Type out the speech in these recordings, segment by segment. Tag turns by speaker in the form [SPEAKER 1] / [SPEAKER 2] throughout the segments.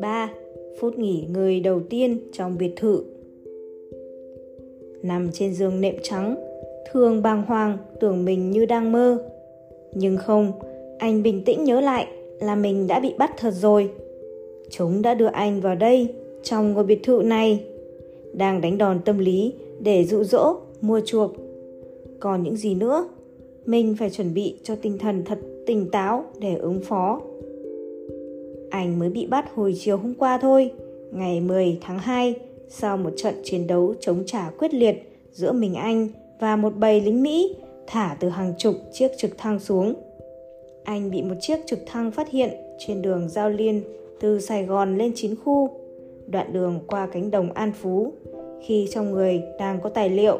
[SPEAKER 1] ba, phút nghỉ ngơi đầu tiên trong biệt thự. Nằm trên giường nệm trắng thường bàng hoàng, tưởng mình như đang mơ. Nhưng không, anh bình tĩnh nhớ lại là mình đã bị bắt thật rồi. Chúng đã đưa anh vào đây, trong ngôi biệt thự này, đang đánh đòn tâm lý để dụ dỗ, mua chuộc. Còn những gì nữa? Mình phải chuẩn bị cho tinh thần thật tỉnh táo để ứng phó anh mới bị bắt hồi chiều hôm qua thôi ngày 10 tháng 2 sau một trận chiến đấu chống trả quyết liệt giữa mình anh và một bầy lính Mỹ thả từ hàng chục chiếc trực thăng xuống. Anh bị một chiếc trực thăng phát hiện trên đường Giao Liên từ Sài Gòn lên Chín Khu, đoạn đường qua cánh đồng An Phú, khi trong người đang có tài liệu.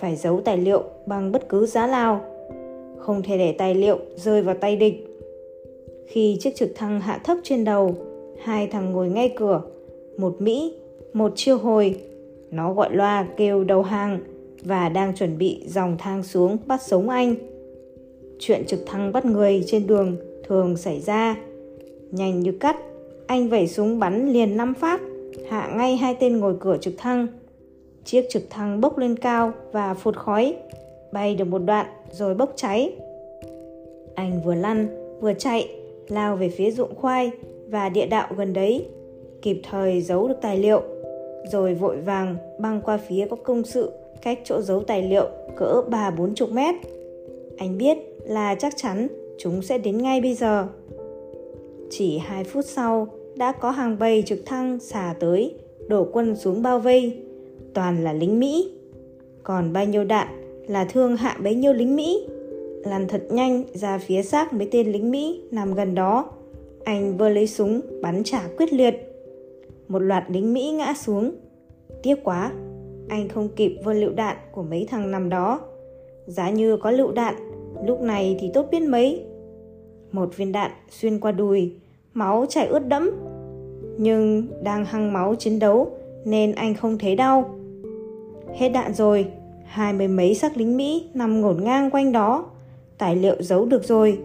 [SPEAKER 1] Phải giấu tài liệu bằng bất cứ giá nào. Không thể để tài liệu rơi vào tay địch. Khi chiếc trực thăng hạ thấp trên đầu, hai thằng ngồi ngay cửa, một Mỹ, một chiêu hồi. Nó gọi loa kêu đầu hàng và đang chuẩn bị dòng thang xuống bắt sống anh. Chuyện trực thăng bắt người trên đường thường xảy ra. Nhanh như cắt, anh vẩy súng bắn liền 5 phát, hạ ngay hai tên ngồi cửa trực thăng. Chiếc trực thăng bốc lên cao và phụt khói, bay được một đoạn rồi bốc cháy. Anh vừa lăn, vừa chạy, lao về phía ruộng khoai và địa đạo gần đấy, kịp thời giấu được tài liệu, rồi vội vàng băng qua phía có công sự cách chỗ giấu tài liệu cỡ ba bốn chục mét. Anh biết là chắc chắn chúng sẽ đến ngay bây giờ. Chỉ hai phút sau, đã có hàng bầy trực thăng xả tới, đổ quân xuống bao vây. Toàn là lính Mỹ. Còn bao nhiêu đạn là thương hạ bấy nhiêu lính Mỹ. Lăn thật nhanh ra phía xác mấy tên lính Mỹ nằm gần đó. Anh vơ lấy súng bắn trả quyết liệt. Một loạt lính Mỹ ngã xuống. Tiếc quá, anh không kịp vơ lựu đạn của mấy thằng nằm đó. Giá như có lựu đạn, lúc này thì tốt biết mấy. Một viên đạn xuyên qua đùi, máu chảy ướt đẫm. Nhưng đang hăng máu chiến đấu nên anh không thấy đau. Hết đạn rồi, hai mươi mấy xác lính Mỹ nằm ngổn ngang quanh đó. Tài liệu giấu được rồi,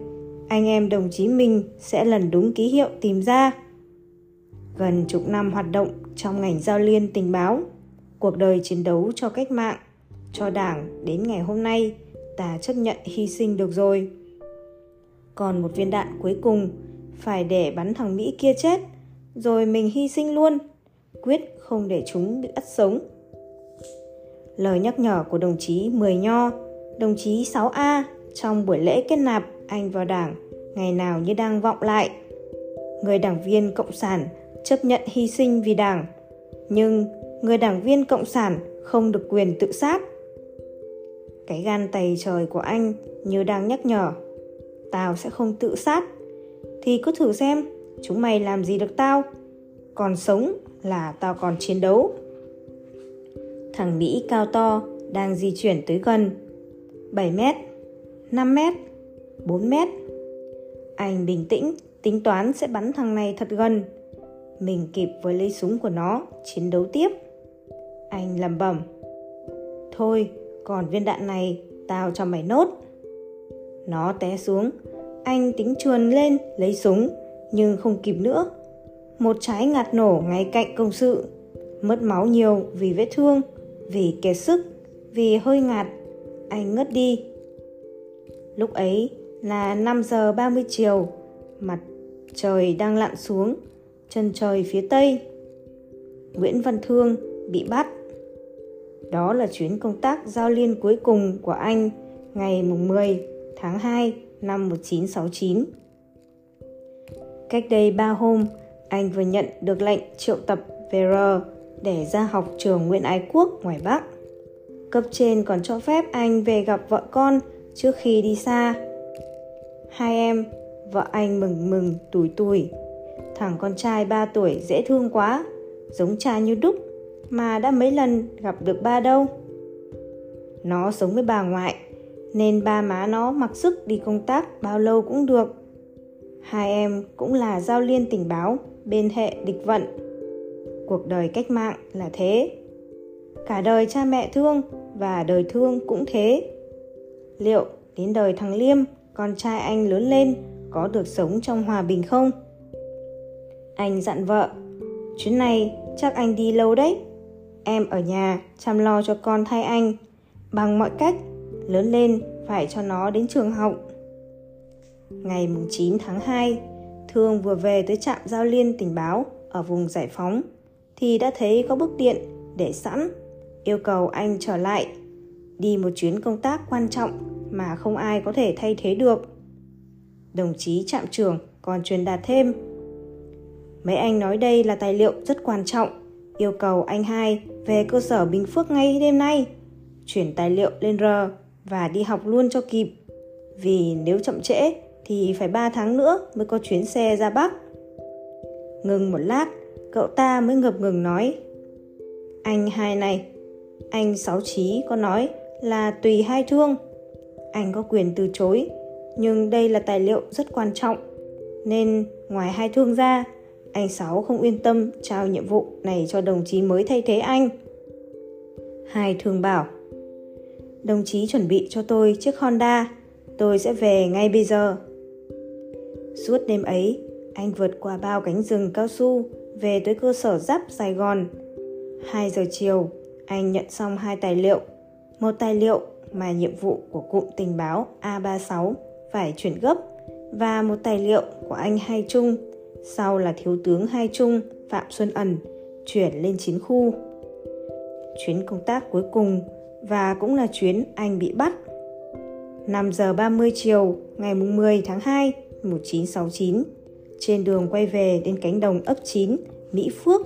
[SPEAKER 1] anh em đồng chí mình sẽ lần đúng ký hiệu tìm ra. Gần chục năm hoạt động trong ngành giao liên tình báo, cuộc đời chiến đấu cho cách mạng, cho đảng đến ngày hôm nay ta chấp nhận hy sinh được rồi. Còn một viên đạn cuối cùng phải để bắn thằng Mỹ kia chết, rồi mình hy sinh luôn, quyết không để chúng bị ắt sống. Lời nhắc nhở của đồng chí Mười Nho, đồng chí 6A trong buổi lễ kết nạp anh vào đảng ngày nào như đang vọng lại. Người đảng viên Cộng sản chấp nhận hy sinh vì đảng, nhưng người đảng viên Cộng sản không được quyền tự sát. Cái gan tày trời của anh như đang nhắc nhở, tao sẽ không tự sát, thì cứ thử xem chúng mày làm gì được tao. Còn sống là tao còn chiến đấu. Thằng Mỹ cao to đang di chuyển tới gần 7 mét, 5 mét, 4 mét. Anh bình tĩnh, tính toán sẽ bắn thằng này thật gần. Mình kịp với lấy súng của nó, chiến đấu tiếp. Anh lầm bẩm. Thôi, còn viên đạn này tao cho mày nốt. Nó té xuống, anh tính chuồn lên lấy súng, nhưng không kịp nữa. Một trái ngạt nổ ngay cạnh công sự, mất máu nhiều vì vết thương, vì kiệt sức, vì hơi ngạt, anh ngất đi. Lúc ấy là 5 giờ 30 chiều, mặt trời đang lặn xuống, chân trời phía tây. Nguyễn Văn Thương bị bắt. Đó là chuyến công tác giao liên cuối cùng của anh ngày 10 tháng 2 năm 1969. Cách đây 3 hôm, anh vừa nhận được lệnh triệu tập về R để ra học trường Nguyễn Ái Quốc ngoài Bắc. Cấp trên còn cho phép anh về gặp vợ con trước khi đi xa. Hai em, vợ anh mừng mừng tủi tủi. Thằng con trai 3 tuổi dễ thương quá, giống cha như đúc, mà đã mấy lần gặp được ba đâu. Nó sống với bà ngoại, nên ba má nó mặc sức đi công tác bao lâu cũng được. Hai em cũng là giao liên tình báo bên hệ địch vận. Cuộc đời cách mạng là thế. Cả đời cha mẹ thương và đời thương cũng thế. Liệu đến đời thằng Liêm con trai anh lớn lên có được sống trong hòa bình không? Anh dặn vợ, chuyến này chắc anh đi lâu đấy. Em ở nhà chăm lo cho con thay anh. Bằng mọi cách, lớn lên phải cho nó đến trường học. Ngày 9 tháng 2, Thương vừa về tới trạm giao liên tình báo ở vùng giải phóng thì đã thấy có bức điện để sẵn yêu cầu anh trở lại đi một chuyến công tác quan trọng mà không ai có thể thay thế được. Đồng chí trạm trưởng còn truyền đạt thêm Mấy anh nói đây là tài liệu rất quan trọng, yêu cầu anh hai về cơ sở Bình Phước ngay đêm nay. Chuyển tài liệu lên R và đi học luôn cho kịp. Vì nếu chậm trễ thì phải 3 tháng nữa mới có chuyến xe ra Bắc. Ngừng một lát, cậu ta mới ngập ngừng nói Anh hai này, anh Sáu Trí có nói là tùy hai thương. Anh có quyền từ chối, nhưng đây là tài liệu rất quan trọng. Nên ngoài hai thương ra, anh Sáu không yên tâm trao nhiệm vụ này cho đồng chí mới thay thế anh. Hai thương bảo Đồng chí chuẩn bị cho tôi chiếc Honda, tôi sẽ về ngay bây giờ. Suốt đêm ấy, anh vượt qua bao cánh rừng cao su về tới cơ sở giáp Sài Gòn. 2 giờ chiều, anh nhận xong hai tài liệu. Một tài liệu mà nhiệm vụ của cụm tình báo A36 phải chuyển gấp và một tài liệu của anh Hai Trung, sau là Thiếu tướng Hai Trung Phạm Xuân Ẩn chuyển lên chiến khu. Chuyến công tác cuối cùng và cũng là chuyến anh bị bắt. 5 giờ 30 chiều ngày 10 tháng 2 1969 trên đường quay về đến cánh đồng ấp 9, Mỹ Phước.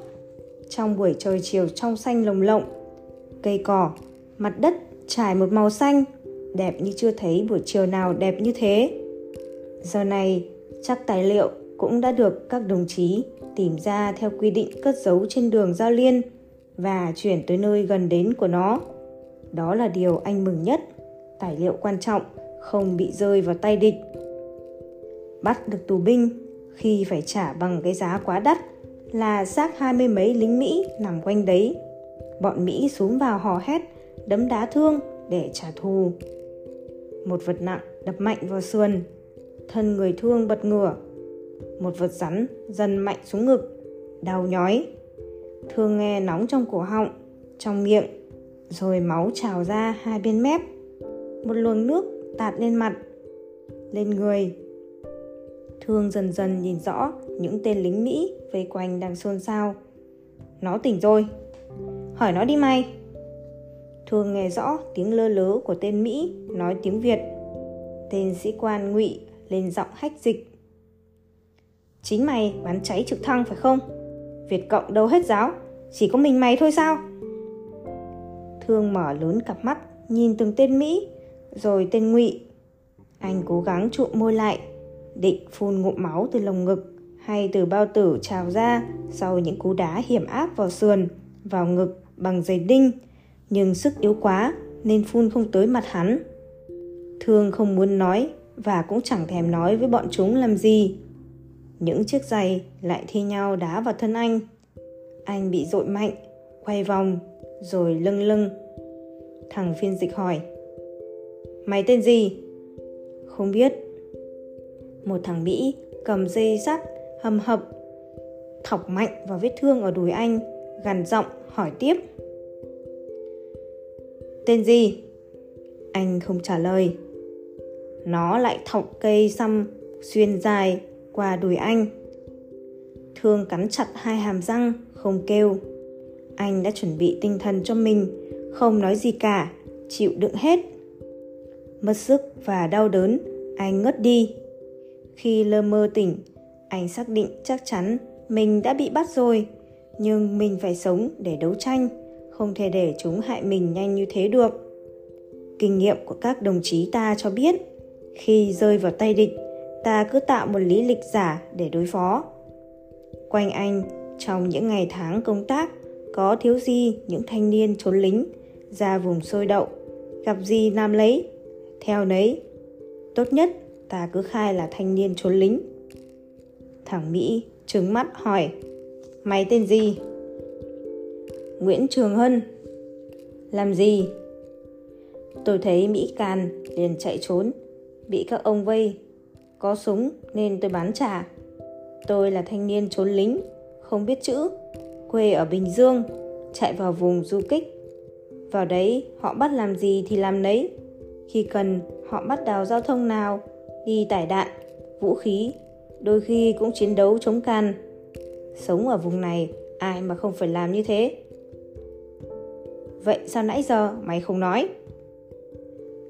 [SPEAKER 1] Trong buổi trời chiều trong xanh lồng lộng, cây cỏ, mặt đất trải một màu xanh, đẹp như chưa thấy buổi chiều nào đẹp như thế. Giờ này, chắc tài liệu cũng đã được các đồng chí tìm ra theo quy định cất giấu trên đường giao liên và chuyển tới nơi gần đến của nó. Đó là điều anh mừng nhất, tài liệu quan trọng không bị rơi vào tay địch. Bắt được tù binh khi phải trả bằng cái giá quá đắt là xác hai mươi mấy lính Mỹ nằm quanh đấy. Bọn Mỹ xuống vào hò hét, đấm đá thương để trả thù. Một vật nặng đập mạnh vào sườn, thân người thương bật ngửa. Một vật rắn dần mạnh xuống ngực, đau nhói. Thương nghe nóng trong cổ họng, trong miệng, rồi máu trào ra hai bên mép. Một luồng nước tạt lên mặt, lên người Thương dần dần nhìn rõ những tên lính Mỹ vây quanh đang xôn xao. Nó tỉnh rồi. Hỏi nó đi mày. Thương nghe rõ tiếng lơ lớ của tên Mỹ nói tiếng Việt. Tên sĩ quan ngụy lên giọng hách dịch. Chính mày bắn cháy trực thăng phải không? Việt Cộng đâu hết giáo, chỉ có mình mày thôi sao? Thương mở lớn cặp mắt, nhìn từng tên Mỹ, rồi tên ngụy. Anh cố gắng trụm môi lại định phun ngụm máu từ lồng ngực hay từ bao tử trào ra sau những cú đá hiểm áp vào sườn, vào ngực bằng giày đinh, nhưng sức yếu quá nên phun không tới mặt hắn. Thương không muốn nói và cũng chẳng thèm nói với bọn chúng làm gì. Những chiếc giày lại thi nhau đá vào thân anh. Anh bị dội mạnh, quay vòng, rồi lưng lưng. Thằng phiên dịch hỏi. Mày tên gì? Không biết, một thằng Mỹ cầm dây sắt hầm hập, thọc mạnh vào vết thương ở đùi anh, gằn giọng hỏi tiếp. Tên gì? Anh không trả lời. Nó lại thọc cây xăm xuyên dài qua đùi anh. Thương cắn chặt hai hàm răng, không kêu. Anh đã chuẩn bị tinh thần cho mình, không nói gì cả, chịu đựng hết. Mất sức và đau đớn, anh ngất đi khi lơ mơ tỉnh, anh xác định chắc chắn mình đã bị bắt rồi, nhưng mình phải sống để đấu tranh, không thể để chúng hại mình nhanh như thế được. Kinh nghiệm của các đồng chí ta cho biết, khi rơi vào tay địch, ta cứ tạo một lý lịch giả để đối phó. Quanh anh, trong những ngày tháng công tác, có thiếu gì những thanh niên trốn lính ra vùng sôi đậu, gặp gì làm lấy, theo nấy. Tốt nhất ta cứ khai là thanh niên trốn lính. Thằng Mỹ trừng mắt hỏi, mày tên gì? Nguyễn Trường Hân. Làm gì? Tôi thấy Mỹ Càn liền chạy trốn, bị các ông vây. Có súng nên tôi bán trả. Tôi là thanh niên trốn lính, không biết chữ, quê ở Bình Dương, chạy vào vùng du kích. Vào đấy họ bắt làm gì thì làm nấy. Khi cần họ bắt đào giao thông nào, đi tải đạn, vũ khí, đôi khi cũng chiến đấu chống can. Sống ở vùng này ai mà không phải làm như thế. Vậy sao nãy giờ mày không nói?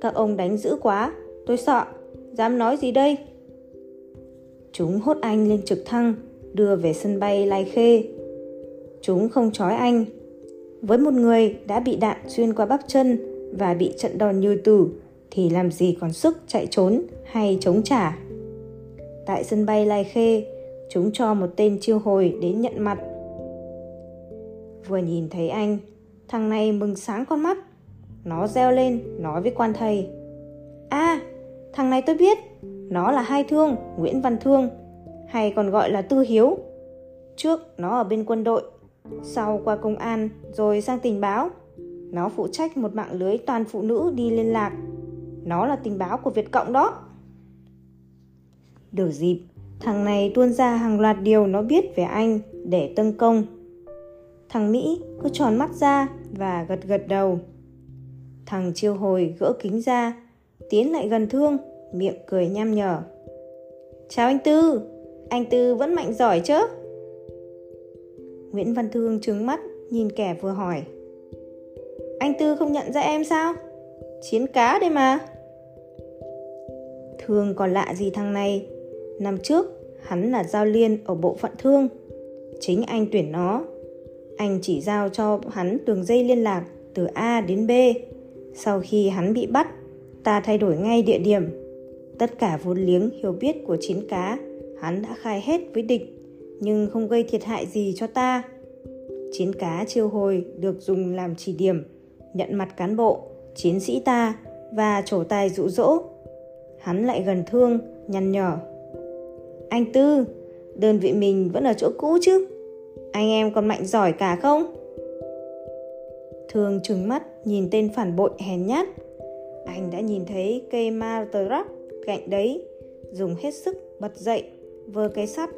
[SPEAKER 1] Các ông đánh dữ quá, tôi sợ, dám nói gì đây? Chúng hốt anh lên trực thăng, đưa về sân bay Lai Khê. Chúng không trói anh. Với một người đã bị đạn xuyên qua bắp chân và bị trận đòn như tử thì làm gì còn sức chạy trốn hay chống trả. Tại sân bay Lai Khê, chúng cho một tên chiêu hồi đến nhận mặt. Vừa nhìn thấy anh, thằng này mừng sáng con mắt. Nó reo lên, nói với quan thầy. À, thằng này tôi biết, nó là Hai Thương, Nguyễn Văn Thương, hay còn gọi là Tư Hiếu. Trước nó ở bên quân đội, sau qua công an rồi sang tình báo. Nó phụ trách một mạng lưới toàn phụ nữ đi liên lạc. Nó là tình báo của Việt Cộng đó. Đổi dịp, thằng này tuôn ra hàng loạt điều nó biết về anh để tấn công. Thằng Mỹ cứ tròn mắt ra và gật gật đầu. Thằng chiêu hồi gỡ kính ra, tiến lại gần Thương, miệng cười nham nhở. Chào anh Tư, anh Tư vẫn mạnh giỏi chứ? Nguyễn Văn Thương trứng mắt nhìn kẻ vừa hỏi. Anh Tư không nhận ra em sao? Chiến cá đây mà. Thương còn lạ gì thằng này. Năm trước, hắn là giao liên ở bộ phận thương. Chính anh tuyển nó. Anh chỉ giao cho hắn đường dây liên lạc từ A đến B. Sau khi hắn bị bắt, ta thay đổi ngay địa điểm. Tất cả vốn liếng hiểu biết của chiến cá, hắn đã khai hết với địch, nhưng không gây thiệt hại gì cho ta. Chiến cá chiêu hồi được dùng làm chỉ điểm, nhận mặt cán bộ, chiến sĩ ta và trổ tài dụ dỗ. Hắn lại gần thương, nhăn nhở. Anh Tư, đơn vị mình vẫn ở chỗ cũ chứ? Anh em còn mạnh giỏi cả không? Thương trừng mắt nhìn tên phản bội hèn nhát. Anh đã nhìn thấy cây Marterac cạnh đấy, dùng hết sức bật dậy, vơ cái sắt,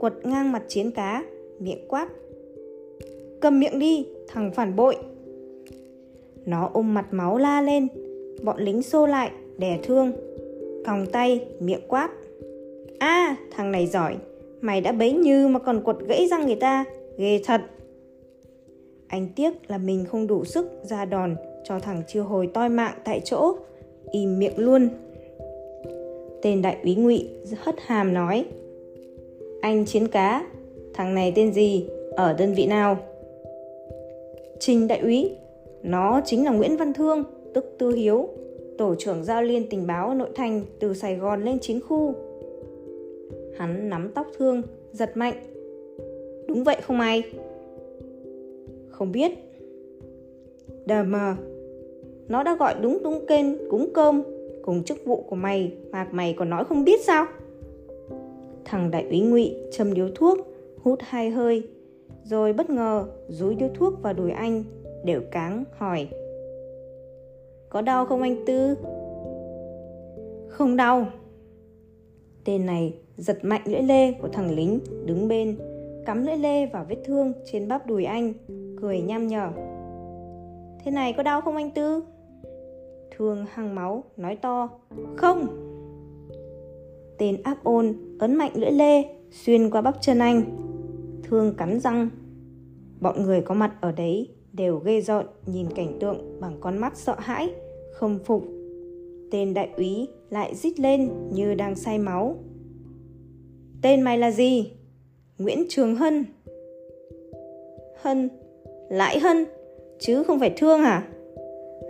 [SPEAKER 1] quật ngang mặt chiến cá, miệng quát. Cầm miệng đi, thằng phản bội. Nó ôm mặt máu la lên, bọn lính xô lại, đè thương. Còng tay, miệng quát. a à, thằng này giỏi, mày đã bấy như mà còn quật gãy răng người ta, ghê thật. Anh tiếc là mình không đủ sức ra đòn cho thằng chưa hồi toi mạng tại chỗ, im miệng luôn. Tên đại úy ngụy hất hàm nói Anh chiến cá, thằng này tên gì, ở đơn vị nào? Trình đại úy, nó chính là Nguyễn Văn Thương, tức Tư Hiếu, tổ trưởng giao liên tình báo nội thành từ Sài Gòn lên chiến khu. Hắn nắm tóc Thương, giật mạnh. Đúng vậy không ai? Không biết. Đờ mờ. Nó đã gọi đúng đúng kênh cúng cơm cùng chức vụ của mày mà mày còn nói không biết sao? Thằng đại úy ngụy châm điếu thuốc, hút hai hơi, rồi bất ngờ rúi điếu thuốc vào đùi anh, đều cáng hỏi. Có đau không anh Tư? Không đau. Tên này giật mạnh lưỡi lê của thằng lính đứng bên, cắm lưỡi lê vào vết thương trên bắp đùi anh, cười nham nhở. Thế này có đau không anh Tư? Thương hăng máu, nói to. Không! Tên ác ôn ấn mạnh lưỡi lê, xuyên qua bắp chân anh. Thương cắn răng. Bọn người có mặt ở đấy đều ghê rợn nhìn cảnh tượng bằng con mắt sợ hãi, không phục. Tên đại úy lại rít lên như đang say máu. Tên mày là gì? Nguyễn Trường Hân. Hân, lại Hân, chứ không phải Thương à?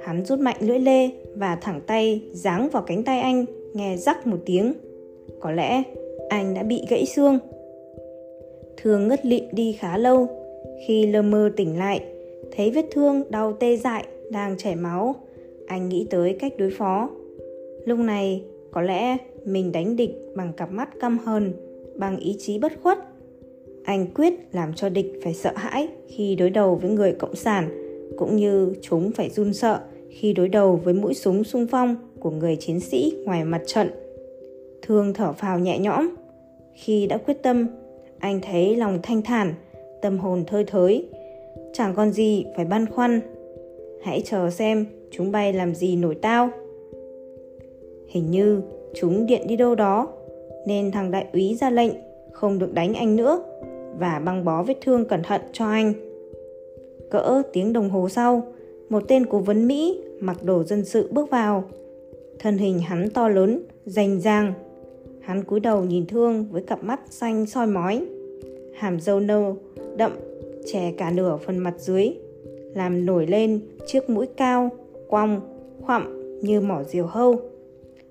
[SPEAKER 1] Hắn rút mạnh lưỡi lê và thẳng tay giáng vào cánh tay anh, nghe rắc một tiếng. Có lẽ anh đã bị gãy xương. Thương ngất lịm đi khá lâu. Khi lơ mơ tỉnh lại, thấy vết thương đau tê dại đang chảy máu, anh nghĩ tới cách đối phó. Lúc này, có lẽ mình đánh địch bằng cặp mắt căm hờn, bằng ý chí bất khuất. Anh quyết làm cho địch phải sợ hãi khi đối đầu với người cộng sản, cũng như chúng phải run sợ khi đối đầu với mũi súng xung phong của người chiến sĩ ngoài mặt trận. Thương thở phào nhẹ nhõm. Khi đã quyết tâm, anh thấy lòng thanh thản, tâm hồn thơi thới. Chẳng còn gì phải băn khoăn. Hãy chờ xem chúng bay làm gì nổi tao. Hình như chúng điện đi đâu đó, nên thằng đại úy ra lệnh không được đánh anh nữa và băng bó vết thương cẩn thận cho anh. Cỡ tiếng đồng hồ sau, một tên cố vấn Mỹ mặc đồ dân sự bước vào. Thân hình hắn to lớn, rành rang. Hắn cúi đầu nhìn Thương với cặp mắt xanh soi mói. Hàm dâu nâu, đậm, che cả nửa phần mặt dưới, làm nổi lên chiếc mũi cao, quong, khoặm như mỏ diều hâu.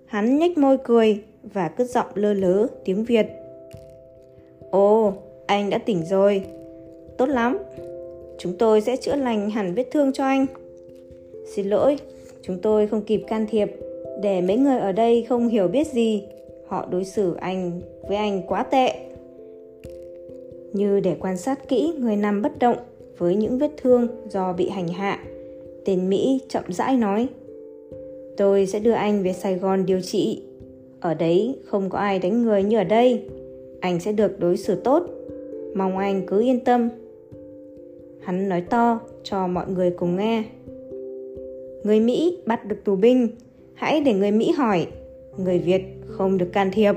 [SPEAKER 1] Hắn nhếch môi cười và cất giọng lơ lớ tiếng Việt. Ồ, anh đã tỉnh rồi. Tốt lắm. Chúng tôi sẽ chữa lành hẳn vết thương cho anh. Xin lỗi, chúng tôi không kịp can thiệp để mấy người ở đây không hiểu biết gì. Họ đối xử anh với anh quá tệ. Như để quan sát kỹ người nằm bất động với những vết thương do bị hành hạ. Tên Mỹ chậm rãi nói Tôi sẽ đưa anh về Sài Gòn điều trị. Ở đấy không có ai đánh người như ở đây. Anh sẽ được đối xử tốt. Mong anh cứ yên tâm. Hắn nói to cho mọi người cùng nghe. Người Mỹ bắt được tù binh, hãy để người Mỹ hỏi, người Việt không được can thiệp.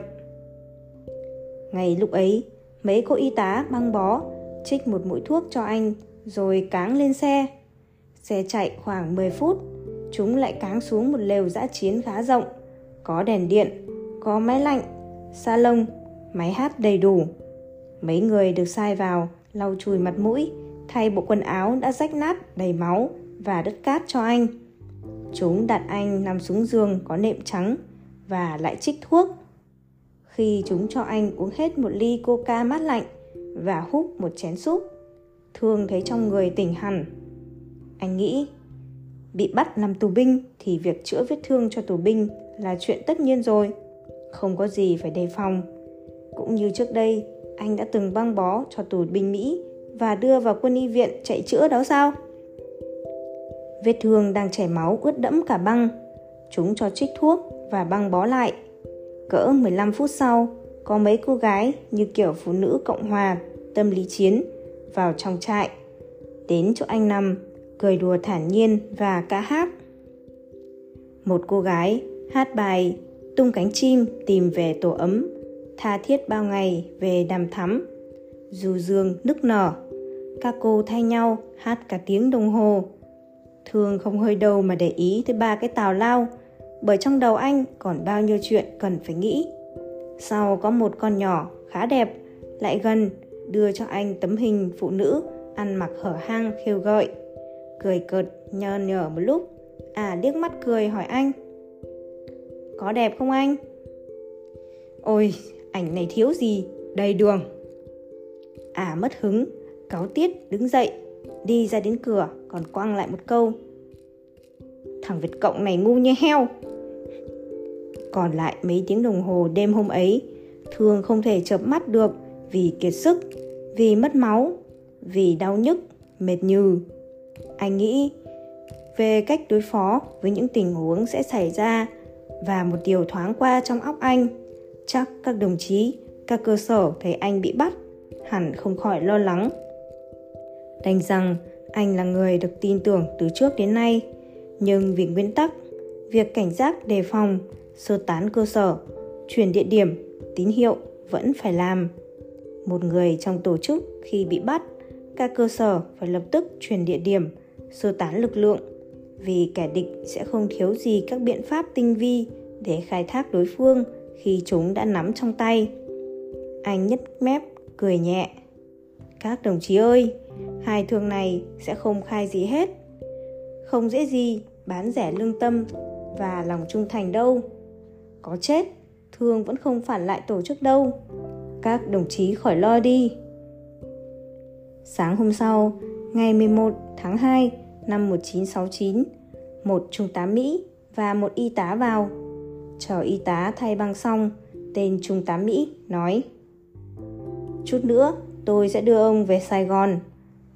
[SPEAKER 1] Ngày lúc ấy, mấy cô y tá băng bó, trích một mũi thuốc cho anh rồi cáng lên xe. Xe chạy khoảng 10 phút, chúng lại cáng xuống một lều giã chiến khá rộng, có đèn điện, có máy lạnh, salon, máy hát đầy đủ. Mấy người được sai vào, lau chùi mặt mũi, thay bộ quần áo đã rách nát đầy máu và đất cát cho anh. Chúng đặt anh nằm xuống giường có nệm trắng và lại trích thuốc. Khi chúng cho anh uống hết một ly coca mát lạnh và hút một chén súp, Thương thấy trong người tỉnh hẳn. Anh nghĩ, bị bắt làm tù binh thì việc chữa vết thương cho tù binh là chuyện tất nhiên rồi. Không có gì phải đề phòng. Cũng như trước đây, anh đã từng băng bó cho tù binh Mỹ và đưa vào quân y viện chạy chữa đó sao? Vết thương đang chảy máu ướt đẫm cả băng. Chúng cho trích thuốc và băng bó lại. Cỡ 15 phút sau, có mấy cô gái như kiểu phụ nữ Cộng Hòa, tâm lý chiến, vào trong trại. Đến chỗ anh nằm, cười đùa thản nhiên và ca hát. Một cô gái hát bài tung cánh chim tìm về tổ ấm, tha thiết bao ngày về đàm thắm. Dù dương nức nở, các cô thay nhau hát cả tiếng đồng hồ thường không hơi đâu mà để ý tới ba cái tào lao, bởi trong đầu anh còn bao nhiêu chuyện cần phải nghĩ. Sau có một con nhỏ khá đẹp, lại gần, đưa cho anh tấm hình phụ nữ ăn mặc hở hang khêu gợi. Cười cợt nhờ nhở một lúc, à liếc mắt cười hỏi anh. Có đẹp không anh? Ôi, ảnh này thiếu gì, đầy đường. À mất hứng, cáo tiết đứng dậy. Đi ra đến cửa còn quăng lại một câu. Thằng việt cộng này ngu như heo. Còn lại mấy tiếng đồng hồ đêm hôm ấy thường không thể chợp mắt được vì kiệt sức vì mất máu vì đau nhức mệt nhừ anh nghĩ về cách đối phó với những tình huống sẽ xảy ra và một điều thoáng qua trong óc anh, chắc các đồng chí, các cơ sở thấy anh bị bắt, hẳn không khỏi lo lắng. Đành rằng anh là người được tin tưởng từ trước đến nay, nhưng vì nguyên tắc, việc cảnh giác đề phòng, sơ tán cơ sở, chuyển địa điểm, tín hiệu vẫn phải làm. Một người trong tổ chức khi bị bắt các cơ sở phải lập tức chuyển địa điểm, sơ tán lực lượng. Vì kẻ địch sẽ không thiếu gì các biện pháp tinh vi để khai thác đối phương khi chúng đã nắm trong tay. Anh nhất mép, cười nhẹ. Các đồng chí ơi, hai thương này sẽ không khai gì hết. Không dễ gì bán rẻ lương tâm và lòng trung thành đâu. Có chết, thương vẫn không phản lại tổ chức đâu. Các đồng chí khỏi lo đi sáng hôm sau ngày 11 tháng 2 năm 1969 một trung tá Mỹ và một y tá vào chờ y tá thay băng xong tên trung tá Mỹ nói chút nữa tôi sẽ đưa ông về Sài Gòn.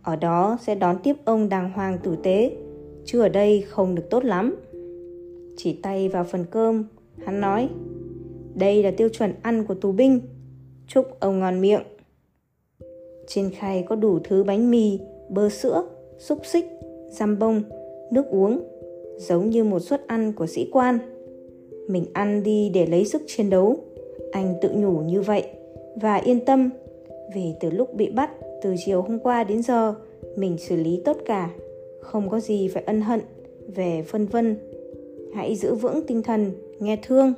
[SPEAKER 1] Ở đó sẽ đón tiếp ông đàng hoàng tử tế, chứ ở đây không được tốt lắm. Chỉ tay vào phần cơm, hắn nói Đây là tiêu chuẩn ăn của tù binh Chúc ông ngon miệng trên khay có đủ thứ bánh mì, bơ sữa, xúc xích, giam bông, nước uống Giống như một suất ăn của sĩ quan. Mình ăn đi để lấy sức chiến đấu. Anh tự nhủ như vậy Và yên tâm Vì từ lúc bị bắt từ chiều hôm qua đến giờ Mình xử lý tốt cả. Không có gì phải ân hận Về phân vân. Hãy giữ vững tinh thần, nghe thương.